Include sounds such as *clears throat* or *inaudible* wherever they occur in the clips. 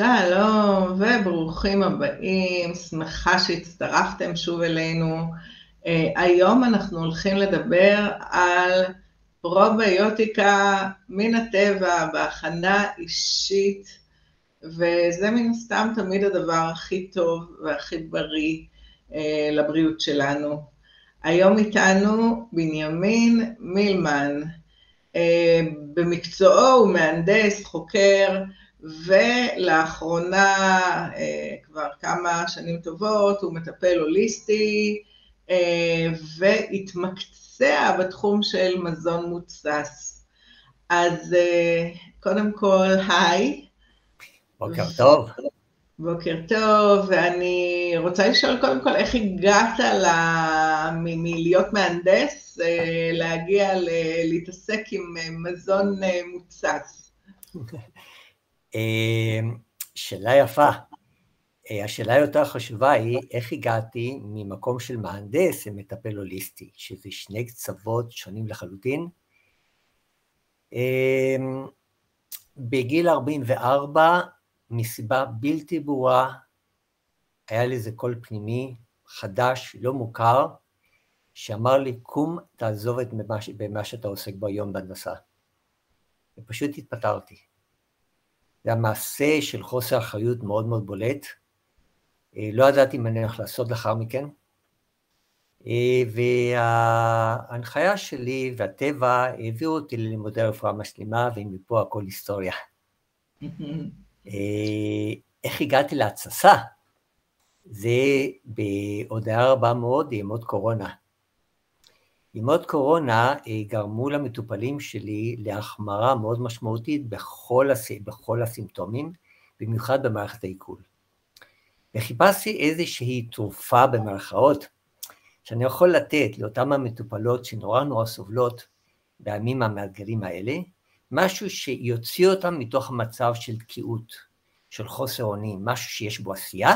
שלום וברוכים הבאים, שמחה שהצטרפתם שוב אלינו. Uh, היום אנחנו הולכים לדבר על פרוביוטיקה מן הטבע בהכנה אישית, וזה מן הסתם תמיד הדבר הכי טוב והכי בריא uh, לבריאות שלנו. היום איתנו בנימין מילמן, uh, במקצועו הוא מהנדס, חוקר, ולאחרונה, אה, כבר כמה שנים טובות, הוא מטפל הוליסטי אה, והתמקצע בתחום של מזון מוצס. אז אה, קודם כל, היי. בוקר טוב. בוקר טוב, ואני רוצה לשאול קודם כל, איך הגעת ל... מלהיות מהנדס, להגיע להתעסק עם מזון מוצס? אמ, שאלה יפה. אה, השאלה היותר חשובה היא, איך הגעתי ממקום של מהנדס למטפל הוליסטי, שזה שני קצוות שונים לחלוטין. אמ, בגיל 44, מסיבה בלתי ברורה, היה לי איזה קול פנימי חדש, לא מוכר, שאמר לי, קום, תעזוב את במה שאתה עוסק בו היום בהנדסה. ופשוט התפטרתי. זה היה מעשה של חוסר אחריות מאוד מאוד בולט. אה, לא ידעתי מה אני הולך לעשות לאחר מכן. אה, וההנחיה שלי והטבע העבירו אותי ללימודי רפואה משלימה, ומפה הכל היסטוריה. *laughs* אה, איך הגעתי להתססה? זה בהודעה רבה מאוד, ימות קורונה. ימות קורונה אה, גרמו למטופלים שלי להחמרה מאוד משמעותית בכל, הס... בכל הסימפטומים, במיוחד במערכת העיכול. וחיפשתי איזושהי תרופה במרכאות, שאני יכול לתת לאותן המטופלות שנורא נורא סובלות בימים המאתגרים האלה, משהו שיוציא אותם מתוך המצב של תקיעות, של חוסר אונים, משהו שיש בו עשייה,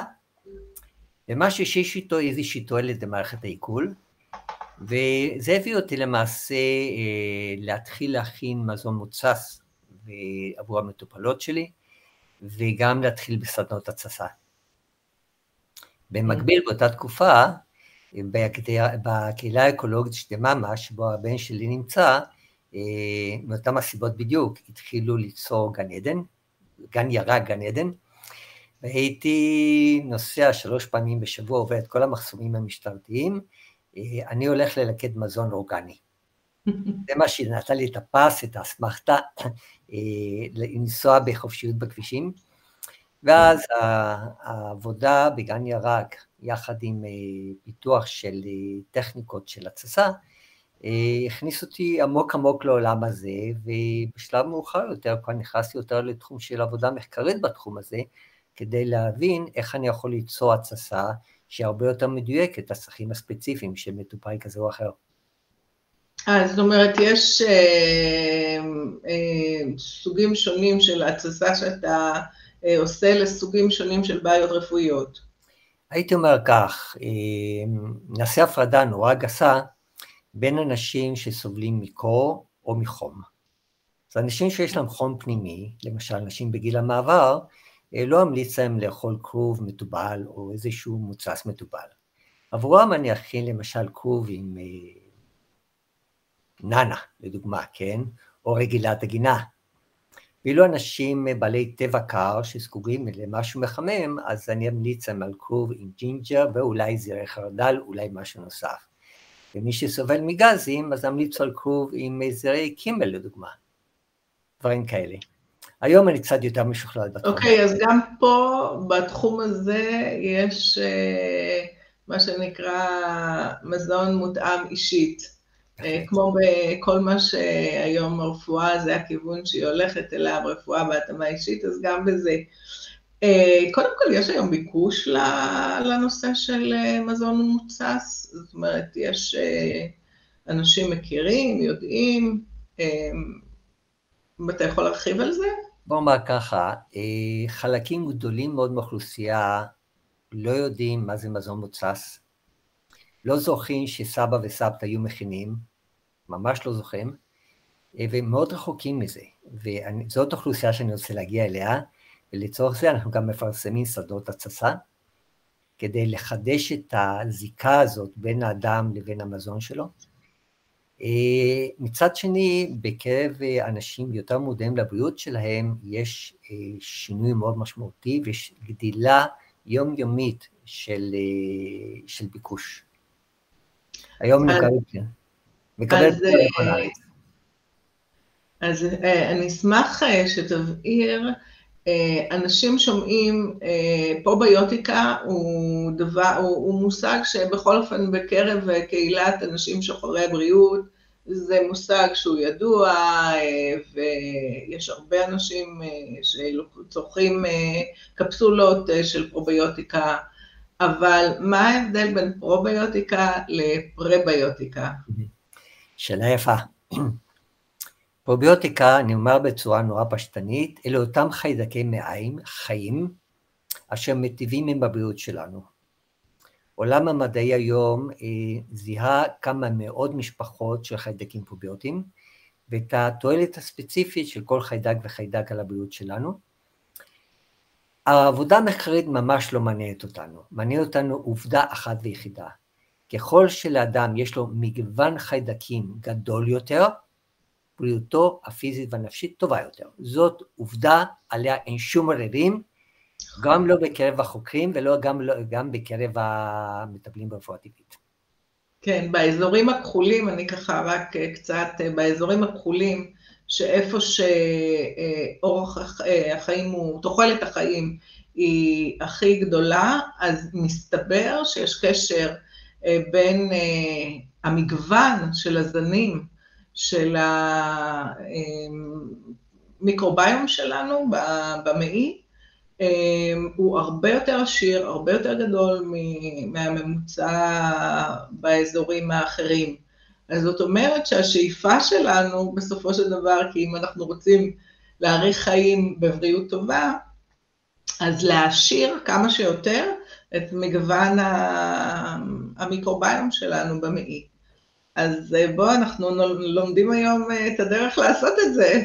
ומשהו שיש איתו איזושהי תועלת במערכת העיכול, וזה הביא אותי למעשה אה, להתחיל להכין מזון מוצס עבור המטופלות שלי, וגם להתחיל בסדנות התססה. במקביל, באותה תקופה, בקהילה האקולוגית של דממה, שבו הבן שלי נמצא, אה, מאותן הסיבות בדיוק, התחילו ליצור גן עדן, גן ירק, גן עדן, והייתי נוסע שלוש פעמים בשבוע, עובר את כל המחסומים המשטרתיים, אני הולך ללקט מזון אורגני. זה מה שנתן לי את הפס, את האסמכתה, אה, לנסוע בחופשיות בכבישים. ואז העבודה בגן ירק, יחד עם אה, פיתוח של טכניקות של התססה, הכניס אותי עמוק עמוק לעולם הזה, ובשלב מאוחר יותר כבר נכנסתי יותר לתחום של עבודה מחקרית בתחום הזה, כדי להבין איך אני יכול ליצור התססה שהיא הרבה יותר מדויקת לצרכים הספציפיים של מטופל כזה או אחר. אה, זאת אומרת, יש אה, אה, סוגים שונים של התססה שאתה אה, עושה לסוגים שונים של בעיות רפואיות. הייתי אומר כך, אה, נעשה הפרדה נורא גסה בין אנשים שסובלים מקור או מחום. אז אנשים שיש להם חום פנימי, למשל אנשים בגיל המעבר, לא אמליץ להם לאכול כרוב מתובל או איזשהו מוצס מתובל. עבורם אני אכין למשל כרוב עם אה, נאנה, לדוגמה, כן? או רגלת הגינה. ואילו אנשים בעלי טבע קר שזקוקים למשהו מחמם, אז אני אמליץ להם על כרוב עם ג'ינג'ר ואולי זירי חרדל, אולי משהו נוסף. ומי שסובל מגזים, אז אמליץ על כרוב עם זירי קימל לדוגמה. דברים כאלה. היום אני קצת יותר משוכלל בתחום. אוקיי, okay, אז גם פה, בתחום הזה, יש uh, מה שנקרא מזון מותאם אישית. Uh, כמו בכל מה שהיום רפואה, זה הכיוון שהיא הולכת אליו, רפואה בהתאמה אישית, אז גם בזה. Uh, קודם כל, יש היום ביקוש לנושא של מזון מוצס, זאת אומרת, יש uh, אנשים מכירים, יודעים, אתה יכול להרחיב על זה? בוא נאמר ככה, אה, חלקים גדולים מאוד מהאוכלוסייה לא יודעים מה זה מזון מוצס, לא זוכרים שסבא וסבתא היו מכינים, ממש לא זוכרים, אה, ומאוד רחוקים מזה. וזאת אוכלוסייה שאני רוצה להגיע אליה, ולצורך זה אנחנו גם מפרסמים שדות התססה, כדי לחדש את הזיקה הזאת בין האדם לבין המזון שלו. אה, מצד שני, בקרב אנשים יותר מודעים לבריאות שלהם, יש אה, שינוי מאוד משמעותי ויש גדילה יומיומית של, אה, של ביקוש. היום מקבל את זה בכל הארץ. אז אני אשמח שתבהיר אה, אנשים שומעים, אה, פרוביוטיקה הוא, דבר, הוא, הוא מושג שבכל אופן בקרב קהילת אנשים שוחרי בריאות, זה מושג שהוא ידוע, אה, ויש הרבה אנשים שצורכים קפסולות של פרוביוטיקה, אבל מה ההבדל בין פרוביוטיקה לפרביוטיקה? שאלה יפה. פרוביוטיקה נאמר בצורה נורא פשטנית, אלה אותם חיידקי מעיים, חיים, אשר מטיבים עם הבריאות שלנו. עולם המדעי היום אה, זיהה כמה מאות משפחות של חיידקים פרוביוטיים, ואת התועלת הספציפית של כל חיידק וחיידק על הבריאות שלנו. העבודה המחקרית ממש לא מעניינת אותנו, מעניין אותנו עובדה אחת ויחידה. ככל שלאדם יש לו מגוון חיידקים גדול יותר, בריאותו הפיזית והנפשית טובה יותר. זאת עובדה עליה אין שום ערערים, גם לא בקרב החוקרים ולא גם, לא, גם בקרב המטפלים ברפואה טבעית. כן, באזורים הכחולים, אני ככה רק אה, קצת, אה, באזורים הכחולים, שאיפה שאורח אה, החיים הוא, תוחלת החיים היא הכי גדולה, אז מסתבר שיש קשר בין המגוון של הזנים של המיקרוביום שלנו במעי, הוא הרבה יותר עשיר, הרבה יותר גדול מהממוצע באזורים האחרים. אז זאת אומרת שהשאיפה שלנו בסופו של דבר, כי אם אנחנו רוצים להאריך חיים בבריאות טובה, אז להעשיר כמה שיותר את מגוון המיקרוביום שלנו במעי. אז אה, בואו, אנחנו לומדים היום אה, את הדרך לעשות את זה.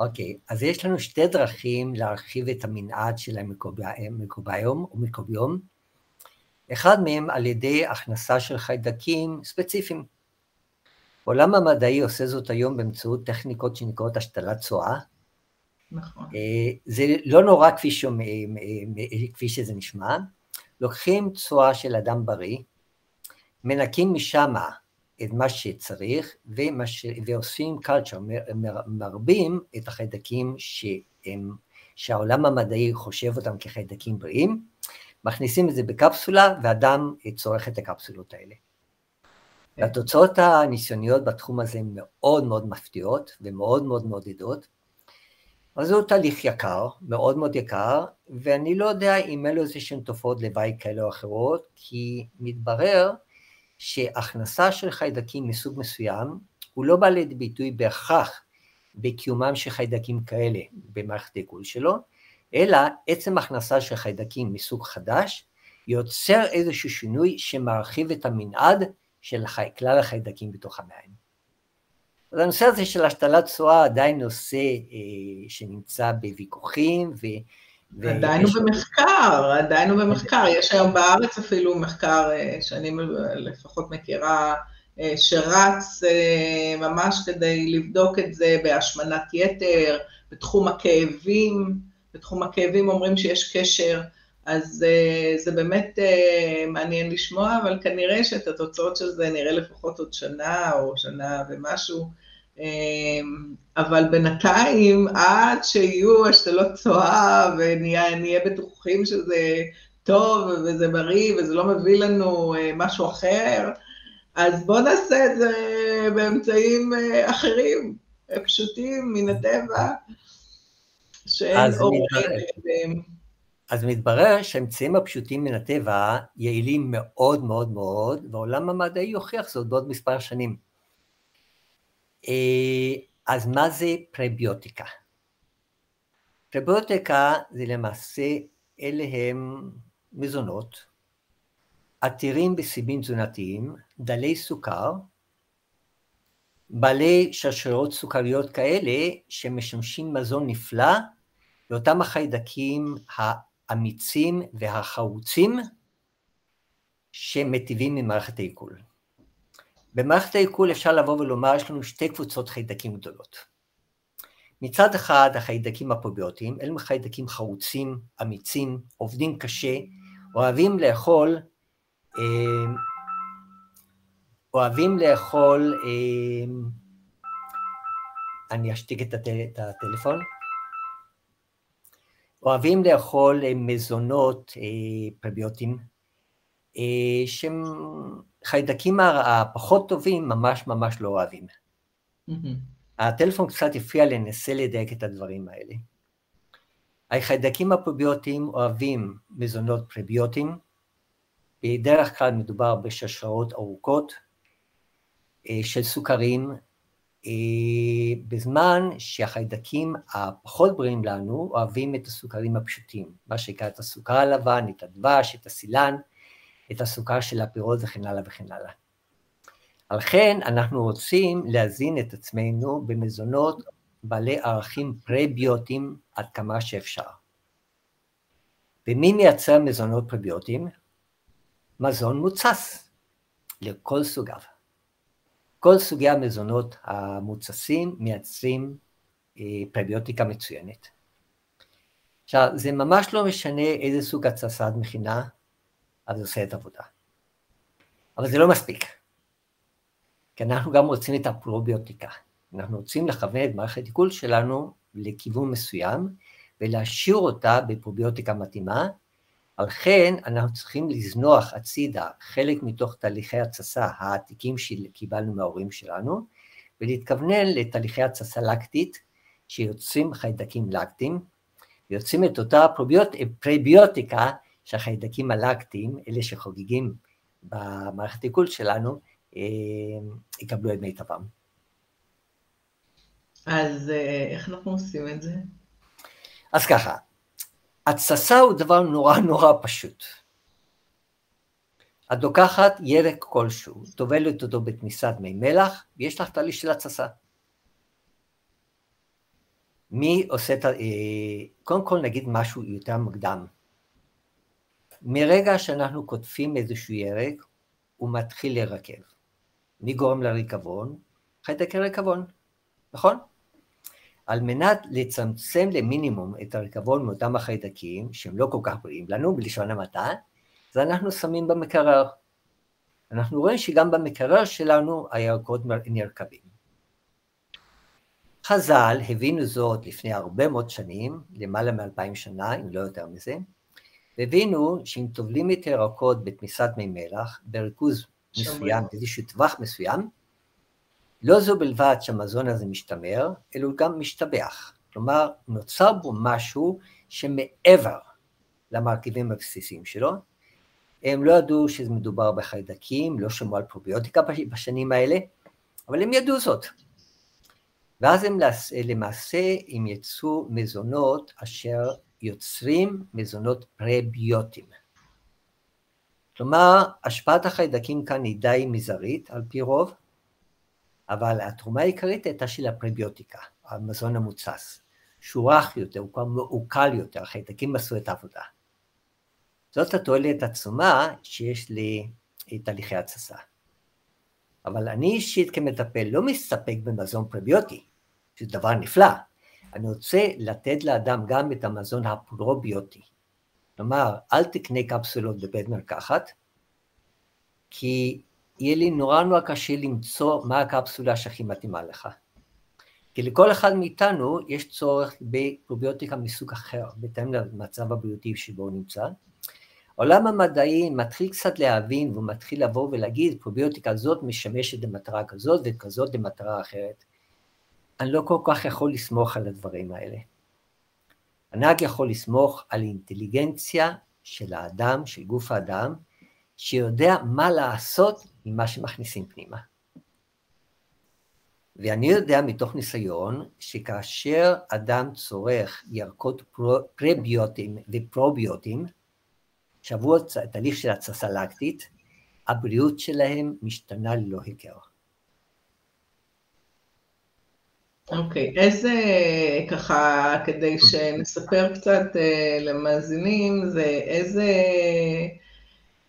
אוקיי, okay, אז יש לנו שתי דרכים להרחיב את המנעד של המיקרוביום או מיקרוביום. אחד מהם על ידי הכנסה של חיידקים ספציפיים. העולם המדעי עושה זאת היום באמצעות טכניקות שנקראות השתלת צואה. נכון. אה, זה לא נורא כפי, שומע, כפי שזה נשמע. לוקחים צואה של אדם בריא, מנקים משמה את מה שצריך ומש... ועושים קלצ'ר, מרבים את החיידקים שהם, שהעולם המדעי חושב אותם כחיידקים בריאים, מכניסים את זה בקפסולה ואדם צורך את הקפסולות האלה. כן. התוצאות הניסיוניות בתחום הזה הן מאוד מאוד מפתיעות ומאוד מאוד מעודדות. אז זהו תהליך יקר, מאוד מאוד יקר, ואני לא יודע אם אלו איזה שהן תופעות לוואי כאלה או אחרות, כי מתברר שהכנסה של חיידקים מסוג מסוים, הוא לא בא לידי ביטוי בהכרח בקיומם של חיידקים כאלה במערכת העיכול שלו, אלא עצם הכנסה של חיידקים מסוג חדש יוצר איזשהו שינוי שמרחיב את המנעד של כלל החיידקים בתוך המעיים. אז הנושא הזה של השתלת צואה עדיין נושא אה, שנמצא בוויכוחים, ו, עדיין הוא במחקר, עדיין הוא במחקר. יש היום בארץ אפילו מחקר אה, שאני לפחות מכירה, אה, שרץ אה, ממש כדי לבדוק את זה בהשמנת יתר, בתחום הכאבים, בתחום הכאבים אומרים שיש קשר, אז זה באמת מעניין לשמוע, אבל כנראה שאת התוצאות של זה נראה לפחות עוד שנה או שנה ומשהו. אמ, אבל בינתיים, עד שיהיו השתלות צואה ונהיה בטוחים שזה טוב וזה בריא וזה לא מביא לנו אה, משהו אחר, אז בואו נעשה את זה באמצעים אה, אחרים, פשוטים, מן הטבע, שאין אור אז מתברר שהאמצעים הפשוטים מן הטבע יעילים מאוד מאוד מאוד, והעולם המדעי יוכיח זאת בעוד מספר שנים. אה, אז מה זה פרביוטיקה? פרביוטיקה זה למעשה, אלה הם מזונות עתירים בסיבים תזונתיים, דלי סוכר, בעלי שרשרות סוכריות כאלה שמשמשים מזון נפלא לאותם החיידקים האמיצים והחרוצים שמטיבים ממערכת העיכול. במערכת העיכול אפשר לבוא ולומר, יש לנו שתי קבוצות חיידקים גדולות. מצד אחד החיידקים הפרוביוטיים, אלה חיידקים חרוצים, אמיצים, עובדים קשה, אוהבים לאכול, אה, אוהבים לאכול, אה, אני אשתיק את, הטל, את הטלפון, אוהבים לאכול אה, מזונות פרוביוטיים, שהם חיידקים הפחות טובים ממש ממש לא אוהבים. הטלפון קצת הפריע לי, ננסה לדייק את הדברים האלה. החיידקים הפרוביוטיים אוהבים מזונות פרוביוטיים, בדרך כלל מדובר בשרשרות ארוכות אה, של סוכרים, אה, בזמן שהחיידקים הפחות בריאים לנו אוהבים את הסוכרים הפשוטים, מה שנקרא את הסוכר הלבן, את הדבש, את הסילן, את הסוכר של הפירות וכן הלאה וכן הלאה. על כן אנחנו רוצים להזין את עצמנו במזונות בעלי ערכים פרביוטיים עד כמה שאפשר. ומי מייצר מזונות פרביוטיים? מזון מוצס לכל סוגיו. כל סוגי המזונות המוצסים מייצרים אה, פרביוטיקה מצוינת. עכשיו, זה ממש לא משנה איזה סוג התססה את מכינה, אז זה עושה את העבודה. אבל זה לא מספיק. כי אנחנו גם רוצים את הפרוביוטיקה. אנחנו רוצים לכוון את מערכת עיכול שלנו לכיוון מסוים, ולהשאיר אותה בפרוביוטיקה מתאימה, על כן אנחנו צריכים לזנוח הצידה חלק מתוך תהליכי התססה העתיקים שקיבלנו מההורים שלנו, ולהתכוונן לתהליכי התססה לקטית שיוצרים חיידקים לקטיים, ויוצרים את אותה פרוביוטיקה שהחיידקים הלקטיים, אלה שחוגגים במערכת עיכול שלנו, אה, יקבלו את מיטבם. אז אה, איך אנחנו עושים את זה? אז ככה, התססה הוא דבר נורא נורא פשוט. את לוקחת ירק כלשהו, טובלת אותו בתמיסת מי מלח, ויש לך תהליך של התססה. מי עושה את ה... אה, קודם כל נגיד משהו יותר מוקדם. מרגע שאנחנו קוטפים איזשהו ירק, הוא מתחיל לרכב. מי גורם לריקבון? חיידקי ריקבון, נכון? על מנת לצמצם למינימום את הריקבון מאותם החיידקים, שהם לא כל כך בריאים לנו, בלשון המעטה, אז אנחנו שמים במקרר. אנחנו רואים שגם במקרר שלנו הירקות נרקבים. חז"ל הבינו זאת לפני הרבה מאוד שנים, למעלה מאלפיים שנה, אם לא יותר מזה, והבינו שאם טובלים את הירקות בתמיסת מי מלח, בריכוז מסוים, באיזשהו טווח מסוים, לא זו בלבד שהמזון הזה משתמר, אלא הוא גם משתבח. כלומר, נוצר בו משהו שמעבר למרכיבים הבסיסיים שלו. הם לא ידעו שמדובר בחיידקים, לא שמעו על פרוביוטיקה בשנים האלה, אבל הם ידעו זאת. ואז הם למעשה הם יצאו מזונות אשר יוצרים מזונות פרביוטיים. כלומר, השפעת החיידקים כאן היא די מזערית על פי רוב, אבל התרומה העיקרית הייתה של הפרביוטיקה, המזון המוצס, שהוא רך יותר, הוא כבר מעוקל יותר, החיידקים עשו את העבודה. זאת התועלת עצומה שיש לי תהליכי התססה. אבל אני אישית כמטפל לא מסתפק במזון פרביוטי, שזה דבר נפלא. אני רוצה לתת לאדם גם את המזון הפרוביוטי. כלומר, אל תקנה קפסולות בבית מרקחת, כי יהיה לי נורא נורא קשה למצוא מה הקפסולה שהכי מתאימה לך. כי לכל אחד מאיתנו יש צורך בפרוביוטיקה מסוג אחר, בהתאם למצב הבריאותי שבו הוא נמצא. העולם המדעי מתחיל קצת להבין והוא מתחיל לבוא ולהגיד, פרוביוטיקה הזאת משמשת למטרה כזאת וכזאת למטרה אחרת. אני לא כל כך יכול לסמוך על הדברים האלה. הנהג יכול לסמוך על אינטליגנציה של האדם, של גוף האדם, שיודע מה לעשות עם מה שמכניסים פנימה. ואני יודע מתוך ניסיון שכאשר אדם צורך ירקות פרביוטיים ופרוביוטיים, שעברו תהליך של התססה לקטית, הבריאות שלהם משתנה ללא היכר. אוקיי, okay. איזה, ככה, כדי שנספר קצת uh, למאזינים, זה איזה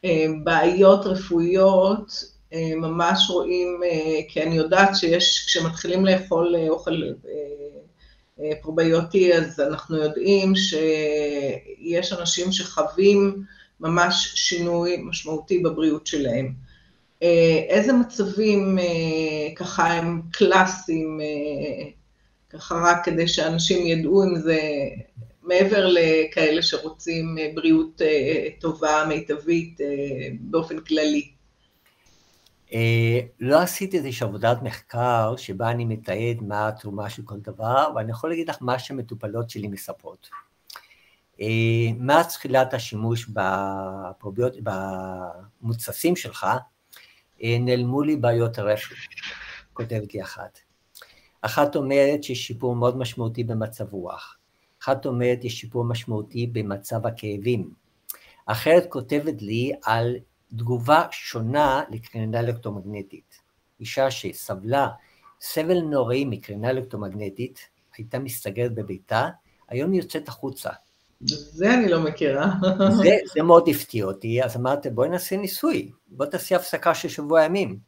uh, בעיות רפואיות uh, ממש רואים, uh, כי אני יודעת שיש, כשמתחילים לאכול uh, אוכל uh, פרוביוטי, אז אנחנו יודעים שיש אנשים שחווים ממש שינוי משמעותי בבריאות שלהם. אה, איזה מצבים אה, ככה הם קלאסיים, אה, ככה רק כדי שאנשים ידעו אם זה מעבר לכאלה שרוצים בריאות טובה, מיטבית, באופן כללי. לא עשיתי איזושהי עבודת מחקר שבה אני מתעד מה התרומה של כל דבר, ואני יכול להגיד לך מה שמטופלות שלי מספרות. מאז תחילת השימוש במוצסים שלך, נעלמו לי בעיות הרפת, כותבת לי אחת. אחת אומרת שיש שיפור מאוד משמעותי במצב רוח. אחת אומרת יש שיפור משמעותי במצב הכאבים. אחרת כותבת לי על תגובה שונה לקרינה אלקטרומגנטית. אישה שסבלה סבל נוראי מקרינה אלקטרומגנטית, הייתה מסתגרת בביתה, היום היא יוצאת החוצה. זה אני לא מכירה. זה, זה מאוד הפתיע אותי, אז אמרתי בואי נעשה ניסוי, בואי תעשי הפסקה של שבוע ימים.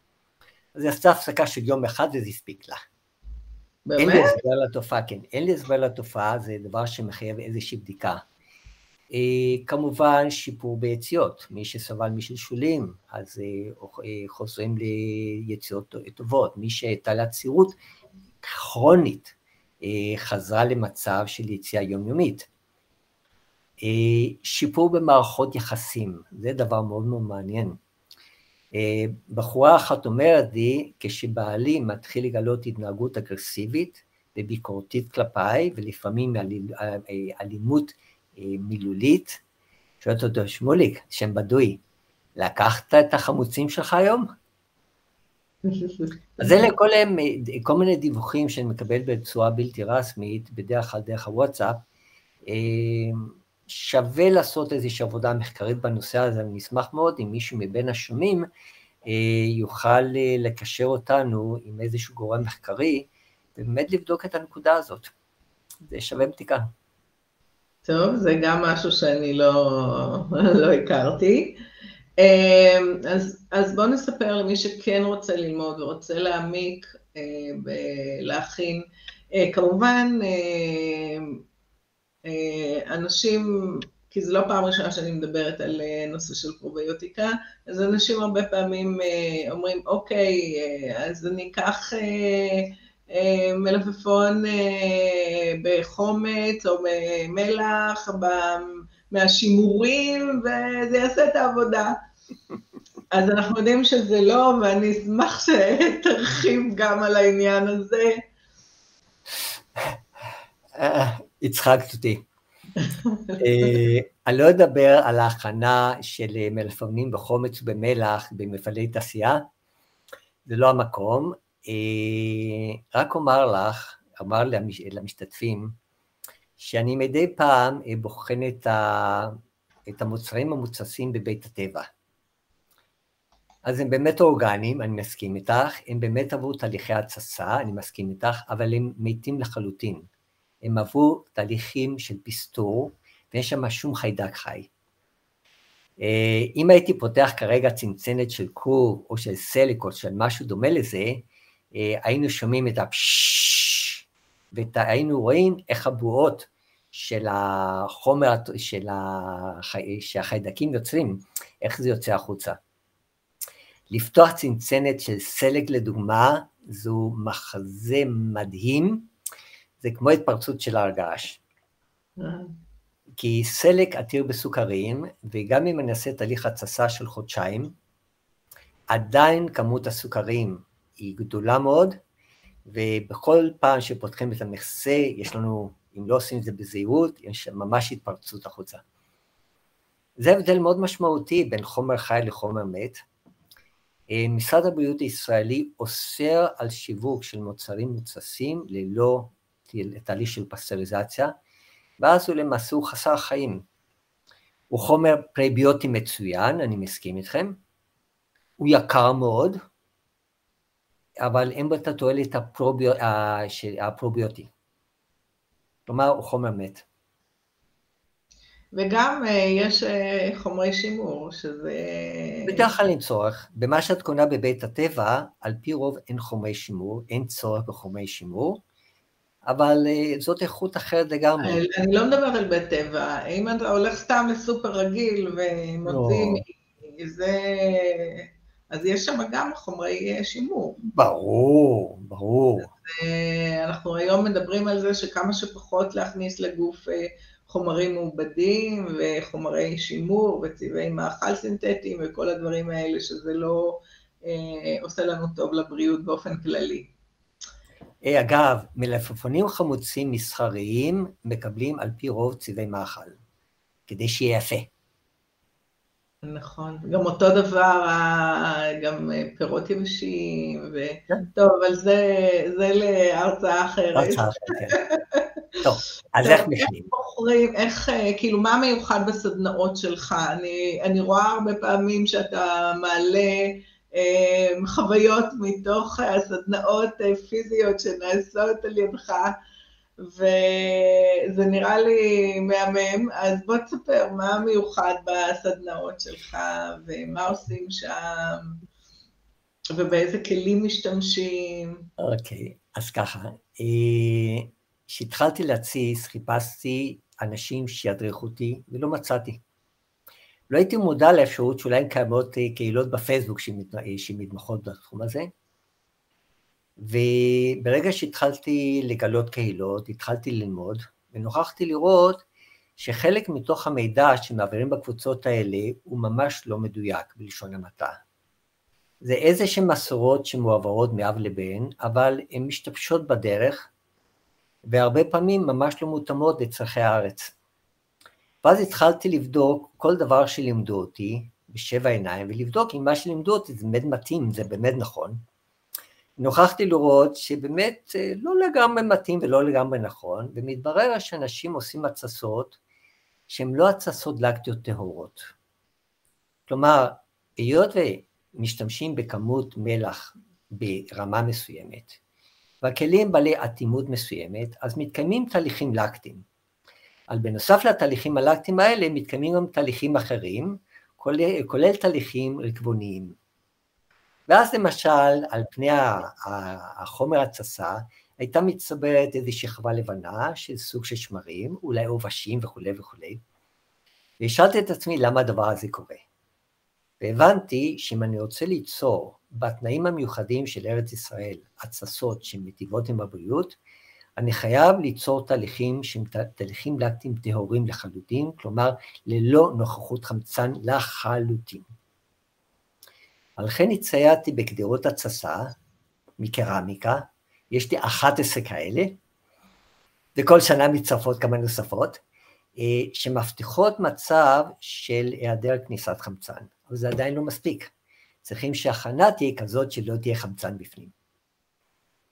אז היא עשתה הפסקה של יום אחד וזה הספיק לה. באמת? אין לי הסבר לתופעה, כן, אין לי הסבר לתופעה, זה דבר שמחייב איזושהי בדיקה. אה, כמובן שיפור ביציאות, מי שסבל משלשולים, אז אה, אה, חוזרים ליציאות טובות, מי שהייתה לה צירות כרונית, חזרה למצב של יציאה יומיומית. אה, שיפור במערכות יחסים, זה דבר מאוד מאוד מעניין. אה, בחורה אחת אומרת לי, כשבעלי מתחיל לגלות התנהגות אגרסיבית וביקורתית כלפיי, ולפעמים אה, אלימות מילולית, שואלת אותו, שמוליק, שם בדוי, לקחת את החמוצים שלך היום? *laughs* אז אלה כל, כל מיני דיווחים שאני מקבל בצורה בלתי רשמית, בדרך כלל דרך הוואטסאפ, שווה לעשות איזושהי עבודה מחקרית בנושא הזה, אני אשמח מאוד אם מישהו מבין השומעים אה, יוכל אה, לקשר אותנו עם איזשהו גורם מחקרי, ובאמת לבדוק את הנקודה הזאת. זה שווה בדיקה. טוב, זה גם משהו שאני לא, *laughs* לא הכרתי. אה, אז, אז בואו נספר למי שכן רוצה ללמוד ורוצה להעמיק, להכין. כמובן, אנשים, כי זו לא פעם ראשונה שאני מדברת על אה, נושא של פרוביוטיקה, אז אנשים הרבה פעמים אה, אומרים, אוקיי, אז אני אקח מלפפון בחומץ או מלח מהשימורים וזה יעשה את העבודה. *laughs* אז אנחנו יודעים שזה לא, ואני אשמח שתרחיב גם על העניין הזה. הצחקת אותי. אה, אני לא אדבר על ההכנה של מלפפונים בחומץ ובמלח במפעלי תעשייה, זה לא המקום. אה, רק אומר לך, אמר למשתתפים, שאני מדי פעם אה, בוחן את המוצרים המוצסים בבית הטבע. אז הם באמת אורגניים, אני מסכים איתך, הם באמת עברו תהליכי התססה, אני מסכים איתך, אבל הם מתים לחלוטין. הם עברו תהליכים של פסטור, ואין שם שום חיידק חי. אה, אם הייתי פותח כרגע צנצנת של קור או של סלק או של משהו דומה לזה, אה, היינו שומעים את הפששש, והיינו רואים איך הבועות של החומר, של החי... שהחיידקים יוצרים, איך זה יוצא החוצה. לפתוח צנצנת של סלק לדוגמה, זו מחזה מדהים, זה כמו התפרצות של הר געש. כי סלק עתיר בסוכרים, וגם אם אני אעשה תהליך התססה של חודשיים, עדיין כמות הסוכרים היא גדולה מאוד, ובכל פעם שפותחים את המכסה, יש לנו, אם לא עושים את זה בזהירות, יש ממש התפרצות החוצה. זה הבדל מאוד משמעותי בין חומר חי לחומר מת. אה, משרד הבריאות הישראלי אוסר על שיווק של מוצרים מוצסים ללא תהליך של פסטריזציה, ואז הוא למעשה הוא חסר חיים. הוא חומר פרביוטי מצוין, אני מסכים איתכם, הוא יקר מאוד, אבל אין בו את התועלת הפרוביו, הפרוביוטי. כלומר, הוא חומר מת. וגם uh, יש uh, חומרי שימור, שזה... בדרך כלל אין צורך. במה שאת קונה בבית הטבע, על פי רוב אין חומרי שימור, אין צורך בחומרי שימור, אבל uh, זאת איכות אחרת לגמרי. אני, אני לא מדבר על בית טבע. אם אתה הולך סתם לסופר רגיל ומוציא... לא. זה... אז יש שם גם חומרי שימור. ברור, ברור. אז, אנחנו היום מדברים על זה שכמה שפחות להכניס לגוף חומרים מעובדים וחומרי שימור וצבעי מאכל סינתטיים וכל הדברים האלה, שזה לא אה, עושה לנו טוב לבריאות באופן כללי. אה, אגב, מלפפונים חמוצים מסחריים מקבלים על פי רוב צבעי מאכל, כדי שיהיה יפה. נכון, גם אותו דבר, גם פירות יבשים, ו... כן. טוב, אבל זה, זה להרצאה אחרת. הרצאה אחרת, כן. טוב, אז איך מכינים? איך בוחרים, איך, אה, כאילו, מה מיוחד בסדנאות שלך? אני, אני רואה הרבה פעמים שאתה מעלה אה, חוויות מתוך הסדנאות אה, פיזיות שנעשות על ידך, וזה נראה לי מהמם, אז בוא תספר מה מיוחד בסדנאות שלך, ומה עושים שם, ובאיזה כלים משתמשים. אוקיי, okay, אז ככה. אה, כשהתחלתי להתסיס, חיפשתי אנשים שידריכו אותי, ולא מצאתי. לא הייתי מודע לאפשרות שאולי קיימות אה, קהילות בפייסבוק שמתמחות בתחום הזה, וברגע שהתחלתי לגלות קהילות, התחלתי ללמוד, ונוכחתי לראות שחלק מתוך המידע שמעבירים בקבוצות האלה הוא ממש לא מדויק בלשון המעטה. זה איזה שהן מסורות שמועברות מאב לבן, אבל הן משתבשות בדרך, והרבה פעמים ממש לא מותאמות לצרכי הארץ. ואז התחלתי לבדוק כל דבר שלימדו אותי בשבע עיניים, ולבדוק אם מה שלימדו אותי זה באמת מתאים, זה באמת נכון. נוכחתי לראות שבאמת אה, לא לגמרי מתאים ולא לגמרי נכון, ומתברר שאנשים עושים התססות שהן לא התססות לקטיות טהורות. כלומר, היות ומשתמשים בכמות מלח ברמה מסוימת, והכלים בעלי אטימות מסוימת, אז מתקיימים תהליכים לקטיים. אבל בנוסף לתהליכים הלקטיים האלה, מתקיימים גם תהליכים אחרים, כולל, כולל תהליכים רקבוניים. ואז למשל, על פני החומר התססה, הייתה מצטברת איזושהי שכבה לבנה של סוג של שמרים, אולי עובשים וכולי וכולי. והשאלתי את עצמי למה הדבר הזה קורה. והבנתי שאם אני רוצה ליצור בתנאים המיוחדים של ארץ ישראל התססות שמטיבות עם הבריאות, אני חייב ליצור תהליכים שהם תהליכים לקטיים טהורים לחלוטין, כלומר ללא נוכחות חמצן לחלוטין. על כן הציירתי בגדרות התססה מקרמיקה, יש לי 11 כאלה, וכל שנה מצטרפות כמה נוספות, אה, שמבטיחות מצב של היעדר כניסת חמצן, אבל זה עדיין לא מספיק. צריכים שההכנה תהיה כזאת שלא תהיה חמצן בפנים.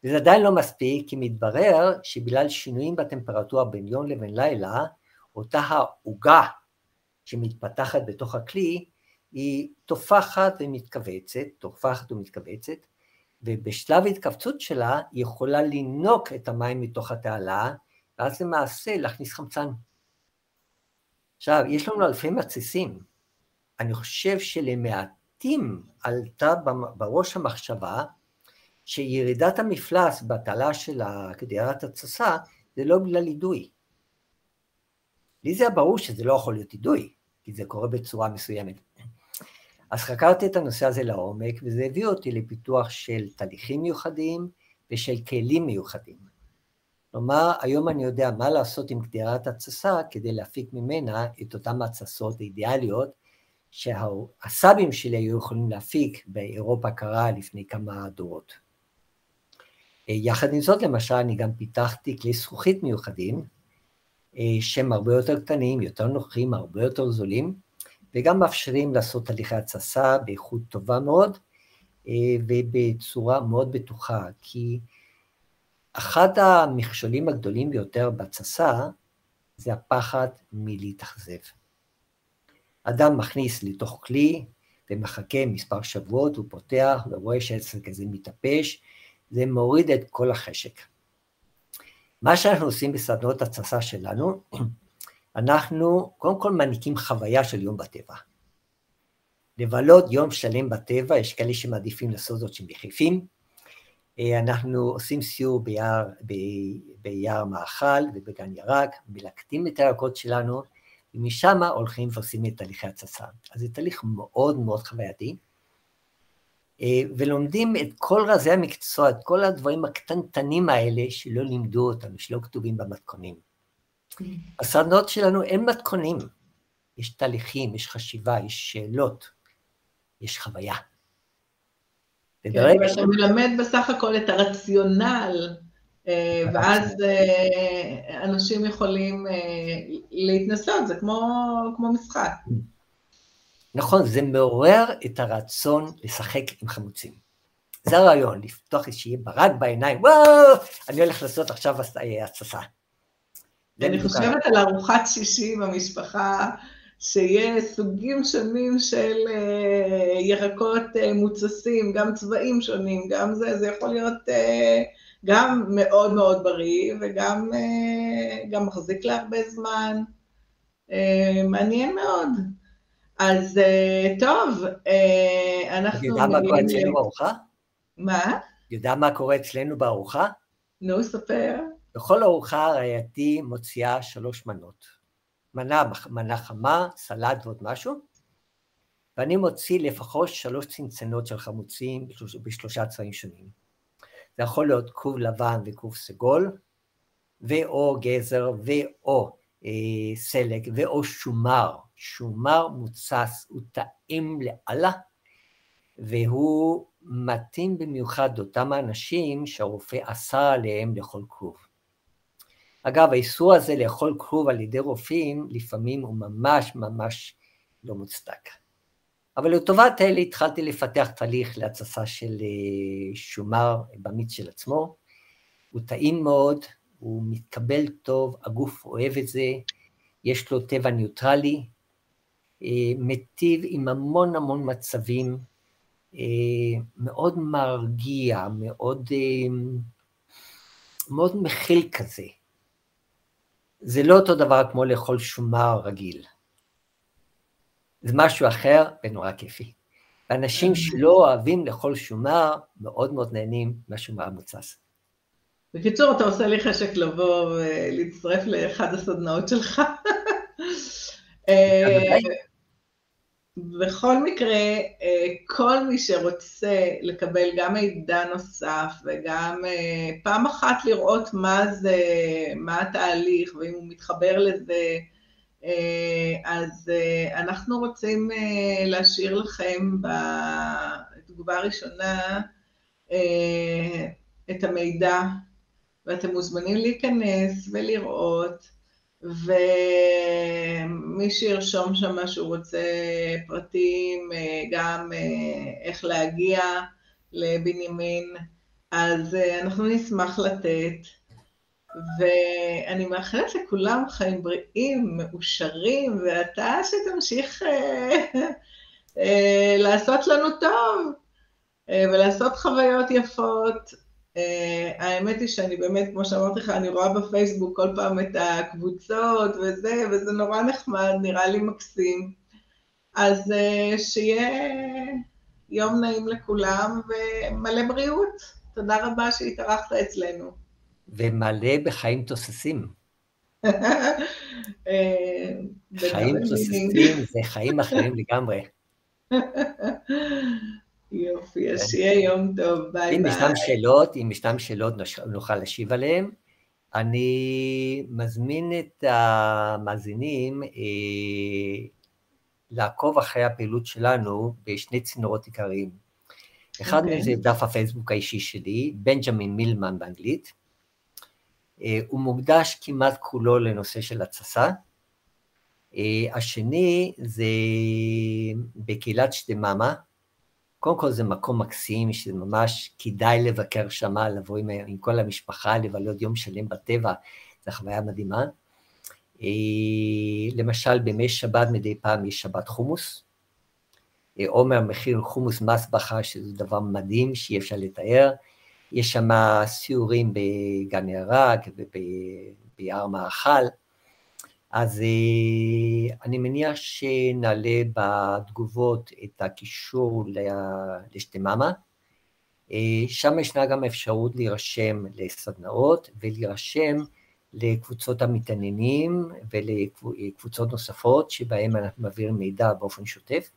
וזה עדיין לא מספיק, כי מתברר שבגלל שינויים בטמפרטורה בין יום לבין לילה, אותה העוגה שמתפתחת בתוך הכלי, היא תופחת ומתכווצת, תופחת ומתכווצת, ובשלב ההתכווצות שלה היא יכולה לינוק את המים מתוך התעלה, ואז למעשה להכניס חמצן. עכשיו, יש לנו אלפי מתסיסים. אני חושב שלמעטים עלתה בראש המחשבה שירידת המפלס בתעלה של קדירת התססה זה לא בגלל אידוי. לי זה היה ברור שזה לא יכול להיות אידוי, כי זה קורה בצורה מסוימת. אז חקרתי את הנושא הזה לעומק, וזה הביא אותי לפיתוח של תהליכים מיוחדים ושל כלים מיוחדים. כלומר, היום אני יודע מה לעשות עם קדירת התססה כדי להפיק ממנה את אותן התססות האידיאליות שהסבים שלי היו יכולים להפיק באירופה קרה לפני כמה דורות. יחד עם זאת, למשל, אני גם פיתחתי כלי זכוכית מיוחדים, שהם הרבה יותר קטנים, יותר נוחים, הרבה יותר זולים, וגם מאפשרים לעשות תהליכי התססה באיכות טובה מאוד אה, ובצורה מאוד בטוחה, כי אחד המכשולים הגדולים ביותר בתססה זה הפחד מלהתאכזב. אדם מכניס לתוך כלי, ומחכה מספר שבועות, הוא פותח ורואה שהעסק הזה מתאפש, זה מוריד את כל החשק. מה שאנחנו עושים בסדנות התססה שלנו, *clears throat* אנחנו קודם כל מעניקים חוויה של יום בטבע. לבלות יום שלם בטבע, יש כאלה שמעדיפים לעשות זאת שהם יחפים. אה, אנחנו עושים סיור ביער, ב, ביער מאכל ובגן ירק, מלקטים את הירקות שלנו, ומשם הולכים ועושים את תהליכי התססה. אז זה תהליך מאוד מאוד חווייתי, ולומדים את כל רזי המקצוע, את כל הדברים הקטנטנים האלה שלא לימדו אותנו, שלא כתובים במתכונים. בסדנות שלנו אין מתכונים, יש תהליכים, יש חשיבה, יש שאלות, יש חוויה. כן, ואתה מלמד בסך הכל את הרציונל, אה, ואז אה, אנשים יכולים להתנסות, זה כמו, כמו משחק. נכון, זה מעורר את הרצון לשחק עם חמוצים. זה הרעיון, לפתוח איזושהי ברק בעיניים, וואו, אני הולך לעשות עכשיו התססה. אני חושבת על ארוחת שישי במשפחה, שיהיה סוגים שונים של אה, ירקות אה, מוצסים, גם צבעים שונים, גם זה, זה יכול להיות אה, גם מאוד מאוד בריא וגם מחזיק להרבה זמן. מעניין מאוד. אז טוב, אנחנו... יודע מה קורה אצלנו בארוחה? מה? יודע מה קורה אצלנו בארוחה? נו, ספר. בכל ארוחה רעייתי מוציאה שלוש מנות. מנה, מנה חמה, סלט ועוד משהו, ואני מוציא לפחות שלוש צנצנות של חמוצים בשלושה צבעים שונים. זה יכול להיות כוב לבן וכוב סגול, ואו גזר, ואו אה, סלק, ואו שומר. שומר מוצס, הוא טעים לאללה, והוא מתאים במיוחד לאותם האנשים שהרופא אסר עליהם לאכול כרוב. אגב, האיסור הזה לאכול כרוב על ידי רופאים, לפעמים הוא ממש ממש לא מוצדק. אבל לטובת אלה התחלתי לפתח תהליך להתססה של אה, שומר במיץ של עצמו. הוא טעים מאוד, הוא מתקבל טוב, הגוף אוהב את זה, יש לו טבע ניוטרלי, אה, מטיב עם המון המון מצבים, אה, מאוד מרגיע, מאוד, מאוד מכיל כזה. זה לא אותו דבר כמו לאכול שומר רגיל. זה משהו אחר ונורא כיפי. אנשים mm. שלא אוהבים לאכול שומר, מאוד מאוד נהנים מהשומר המוצס. בקיצור, אתה עושה לי חשק לבוא ולהצטרף לאחד הסדנאות שלך. *laughs* בכל מקרה, אה, כל מי שרוצה לקבל גם מידע נוסף וגם אה, פעם אחת לראות מה זה, מה התהליך ואם הוא מתחבר לזה, אה, אז אנחנו רוצים להשאיר לכם בתגובה הראשונה את המידע, ואתם מוזמנים להיכנס ולראות. ומי שירשום שם שהוא רוצה פרטים, אה, גם אה, איך להגיע לבנימין, אז אה, אנחנו נשמח לתת. ואני מאחלת לכולם חיים בריאים, מאושרים, ואתה שתמשיך לעשות לנו טוב, ולעשות חוויות יפות. Uh, האמת היא שאני באמת, כמו שאמרתי לך, אני רואה בפייסבוק כל פעם את הקבוצות וזה, וזה נורא נחמד, נראה לי מקסים. אז uh, שיהיה יום נעים לכולם ומלא בריאות. תודה רבה שהתארחת אצלנו. ומלא בחיים תוססים. *laughs* אה, חיים תוססים זה חיים אחרים לגמרי. *laughs* יופי, אז שיהיה יום טוב, ביי ביי. אם ישנם שאלות, אם ישנם שאלות נוכל להשיב עליהן. אני מזמין את המאזינים אה, לעקוב אחרי הפעילות שלנו בשני צינורות עיקריים. אחד okay. מהם אוקיי. זה דף הפייסבוק האישי שלי, בנג'מין מילמן באנגלית. אה, הוא מוקדש כמעט כולו לנושא של התססה. אה, השני זה בקהילת שדממה, קודם כל זה מקום מקסים, שזה ממש כדאי לבקר שם, לבוא עם, עם כל המשפחה, לבלות יום שלם בטבע, זו חוויה מדהימה. אה, למשל, בימי שבת מדי פעם יש שבת חומוס, עומר מכין חומוס מסבכה, שזה דבר מדהים שאי אפשר לתאר. יש שם סיורים בגן ירק וביער מאכל. אז אני מניח שנעלה בתגובות את הקישור לשתממה. שם ישנה גם אפשרות להירשם לסדנאות ולהירשם לקבוצות המתעניינים ולקבוצות נוספות שבהן אנחנו מעבירים מידע באופן שוטף.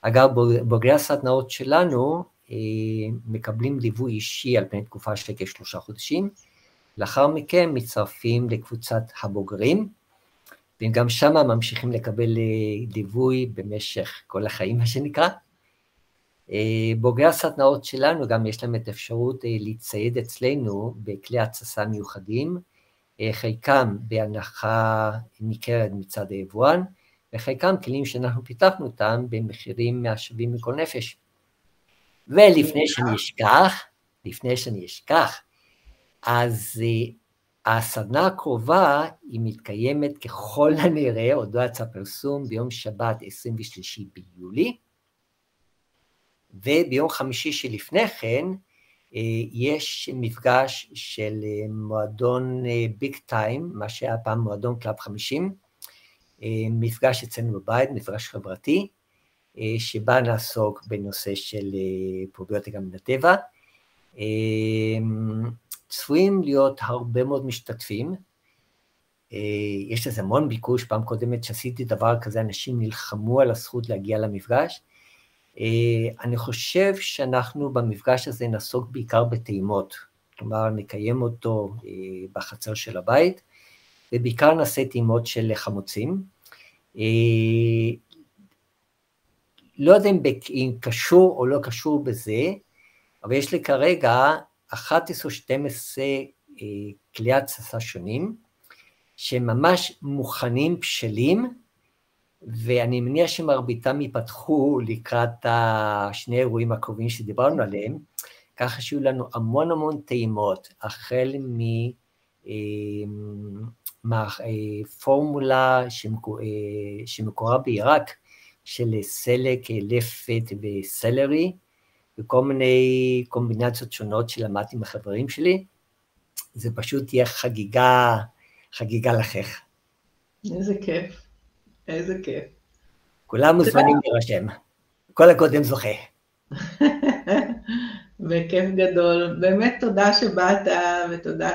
אגב, בוגרי הסדנאות שלנו מקבלים ליווי אישי על פני תקופה של כשלושה חודשים, לאחר מכן מצטרפים לקבוצת הבוגרים, וגם שם ממשיכים לקבל ליווי במשך כל החיים, מה שנקרא. בוגרי הסדנאות שלנו, גם יש להם את האפשרות להצטייד אצלנו בכלי התססה מיוחדים, חלקם בהנחה ניכרת מצד היבואן, וחלקם כלים שאנחנו פיתחנו אותם במחירים מהשווים מכל נפש. ולפני שאני אשכח, לפני שאני אשכח, אז הסדנה הקרובה היא מתקיימת ככל הנראה, עוד לא יצא פרסום, ביום שבת 23 ביולי, וביום חמישי שלפני כן יש מפגש של מועדון Big Time, מה שהיה פעם מועדון Club 50, מפגש אצלנו בבית, מפגש חברתי, שבה נעסוק בנושא של פרוביוטיקה מן הטבע. צפויים להיות הרבה מאוד משתתפים, יש לזה המון ביקוש, פעם קודמת שעשיתי דבר כזה, אנשים נלחמו על הזכות להגיע למפגש. אני חושב שאנחנו במפגש הזה נעסוק בעיקר בטעימות, כלומר נקיים אותו בחצר של הבית, ובעיקר נעשה טעימות של חמוצים. לא יודע אם קשור או לא קשור בזה, אבל יש לי כרגע 11 או 12 כלי התססה שונים, שהם ממש מוכנים, בשלים, ואני מניח שמרביתם ייפתחו לקראת השני האירועים הקרובים שדיברנו עליהם, ככה שיהיו לנו המון המון טעימות, החל מפורמולה שמקורה בעיראק, של סלק, לפת וסלרי, וכל מיני קומבינציות שונות שלמדתי עם החברים שלי, זה פשוט תהיה חגיגה, חגיגה לחך. איזה כיף, איזה כיף. כולם מוזמנים להירשם, כל הקודם זוכה. *laughs* בכיף גדול. באמת תודה שבאת ותודה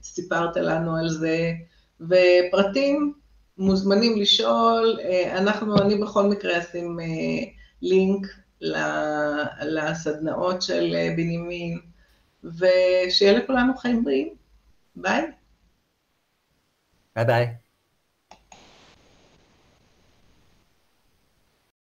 שסיפרת לנו על זה. ופרטים מוזמנים לשאול, אנחנו, אני בכל מקרה אשים לינק לסדנאות של בנימין, ושיהיה לכולנו חיים בריאים. ביי. ביי ביי.